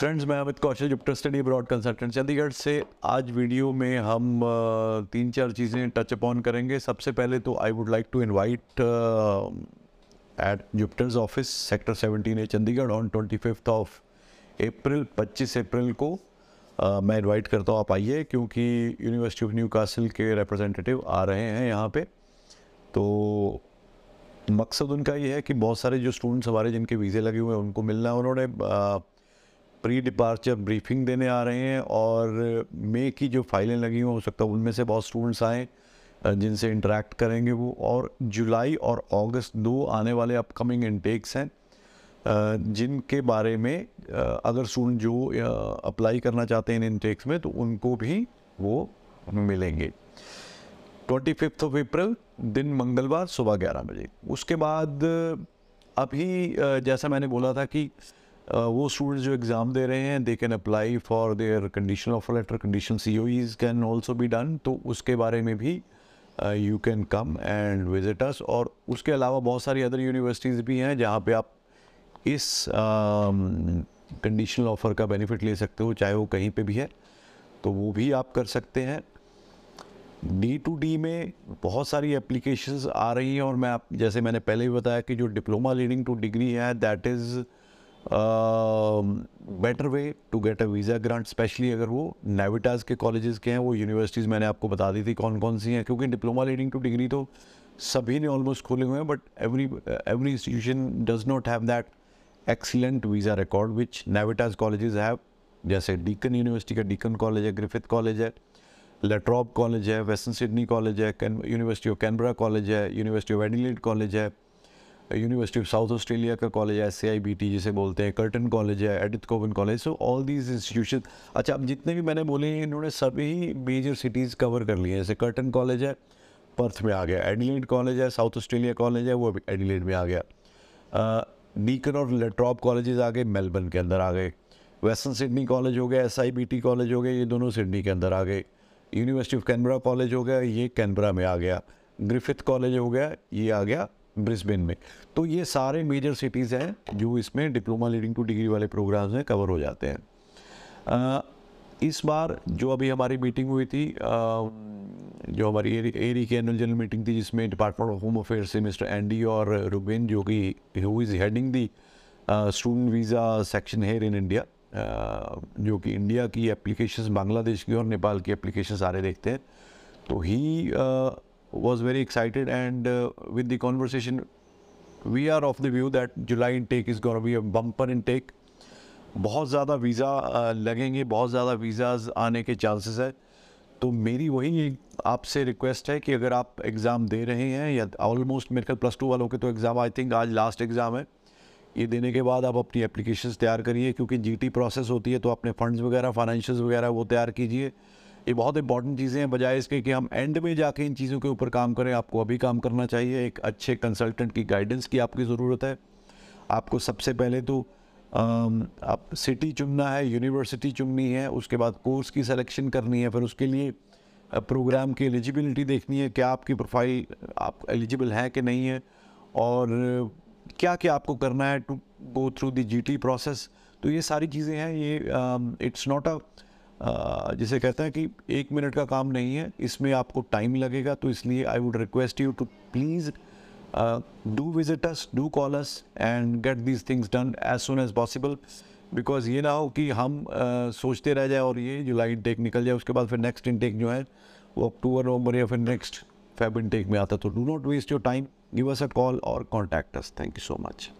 Friends मैं Amit Kaushal Jupiter study broad consultant Chandigarh से आज वीडियो में हम तीन चार चीज़ें टच अपॉन करेंगे। सबसे पहले तो I would like to invite at Jupiter's office sector 17 A Chandigarh on twenty fifth of April 25 April को अ, मैं इनवाइट करता हूँ आप आइए क्योंकि यूनिवर्सिटी ऑफ़ न्यू कासिल के रिप्रेजेंटेटिव आ रहे हैं यहाँ पे। तो मकसद उनका ये है कि बहुत सारे जो स्टूडेंट्स हमारे जिनके वीज़े लगे हुए हैं उनको मिलना उन्होंने प्री डिपार्चर ब्रीफिंग देने आ रहे हैं और मे की जो फाइलें लगी हुई हो सकता है उनमें से बहुत स्टूडेंट्स आएँ जिनसे इंटरेक्ट करेंगे वो। और जुलाई और अगस्त दो आने वाले अपकमिंग इनटेक्स हैं जिनके बारे में अगर स्टूडेंट जो अप्लाई करना चाहते हैं इन इनटेक्स में तो उनको भी वो मिलेंगे। ट्वेंटी फिफ्थ ऑफ़ अप्रैल दिन मंगलवार सुबह ग्यारह बजे। उसके बाद, अभी जैसा मैंने बोला था कि वो स्टूडेंट्स जो एग्ज़ाम दे रहे हैं they can apply for their condition of letter condition C O can also be done तो उसके बारे में भी you can come and visit us और उसके अलावा बहुत सारी अदर यूनिवर्सिटीज़ भी हैं जहाँ पे आप इस कंडीशनल uh, ऑफ़र का बेनिफिट ले सकते हो चाहे वो कहीं पे भी है तो वो भी आप कर सकते हैं। डी टू डी में बहुत सारी एप्लीकेशंस आ रही हैं और मैं आप जैसे मैंने पहले भी बताया कि जो डिप्लोमा लीडिंग टू डिग्री है that is better way to get a visa grant specially अगर वो नेविटाज के कॉलेजेस के हैं, वो यूनिवर्सिटीज़ मैंने आपको बता दी थी कौन कौन सी हैं, क्योंकि डिप्लोमा लीडिंग टू डिग्री तो सभी ने ऑलमोस्ट खोले हुए हैं but every every institution does not have that excellent visa record which Navitas colleges have जैसे डीकन यूनिवर्सिटी का डीकन कॉलेज है ग्रिफिथ कॉलेज है लेट्रॉप कॉलेज है वेस्टर्न सिडनी कॉलेज है यूनिवर्सिटी ऑफ़ कैनबरा कॉलेज है यूनिवर्सिटी ऑफ़ एडिलेड कॉलेज है university of South Australia का college है एस जिसे बोलते हैं कर्टन कॉलेज है Edith Cowan college so all these institution अच्छा अब जितने भी मैंने बोले हैं इन्होंने सभी मेजर सिटीज़ कवर कर लिए हैं। जैसे कर्टन कॉलेज है पर्थ में आ गया। एडिलेड कॉलेज है साउथ ऑस्ट्रेलिया कॉलेज है, वो एडिलेड में आ गया। डीकन और लेट्रॉप कॉलेजेस आ गए मेलबर्न के अंदर आ गए। वेस्टर्न सिडनी कॉलेज हो गया एसआईबीटी कॉलेज हो गया, ये दोनों सिडनी के अंदर आ गए। यूनिवर्सिटी ऑफ़ कैनबरा कॉलेज हो गया, ये कैनबरा में आ गया। ग्रिफिथ कॉलेज हो गया, ये आ गया। ब्रिस्बेन में। तो ये सारे मेजर सिटीज़ हैं जो इसमें डिप्लोमा लीडिंग टू डिग्री वाले प्रोग्राम्स में कवर हो जाते हैं। अ, इस बार जो अभी हमारी मीटिंग हुई थी अ, जो हमारी एरी, की एनुअल जनरल मीटिंग थी जिसमें डिपार्टमेंट ऑफ़ होम अफेयर से मिस्टर एंडी और रुबेन जो कि who is heading the student visa section here in India जो कि इंडिया की एप्लीकेशंस बांग्लादेश की और नेपाल की एप्लीकेशन सारे देखते हैं। तो he was very excited and with the conversation we are of the view that July intake is gonna be a bumper intake बहुत ज़्यादा वीज़ा लगेंगे, बहुत ज़्यादा वीज़ाज आने के चांसेस है। तो मेरी वही एक आपसे रिक्वेस्ट है कि अगर आप एग्ज़ाम दे रहे हैं या ऑलमोस्ट मेरे ख्याल प्लस टू वालों के तो एग्ज़ाम आई थिंक आज लास्ट एग्ज़ाम है। ये देने के बाद आप अपनी एप्लीकेशन तैयार करिए, क्योंकि जीटी प्रोसेस होती है तो अपने फंड्स वगैरह फाइनेंशियल वगैरह वो तैयार कीजिए। ये बहुत इंपॉर्टेंट चीज़ें हैं, बजाय इसके कि हम एंड में जाके इन चीज़ों के ऊपर काम करें, आपको अभी काम करना चाहिए। एक अच्छे कंसल्टेंट की गाइडेंस की आपकी ज़रूरत है। आपको सबसे पहले तो आप सिटी चुनना है यूनिवर्सिटी चुननी है, उसके बाद कोर्स की सिलेक्शन करनी है, फिर उसके लिए प्रोग्राम की एलिजिबिलिटी देखनी है, क्या आपकी प्रोफ़ाइल आप एलिजिबल है कि नहीं है, और क्या क्या आपको करना है to go through the GT process तो ये सारी चीज़ें हैं, ये इट्स नॉट अ जिसे कहते हैं कि एक मिनट का काम नहीं है इसमें आपको टाइम लगेगा तो इसलिए I would request you to please do visit us do call us and get these things done as soon as possible because ये ना हो कि हम uh, सोचते रह जाए और ये जुलाई इनटेक निकल जाए उसके बाद फिर नेक्स्ट इनटेक जो है वो अक्टूबर नवंबर या फिर नेक्स्ट फेब इनटेक में आता तो do not waste your time give us a call और contact us thank you so much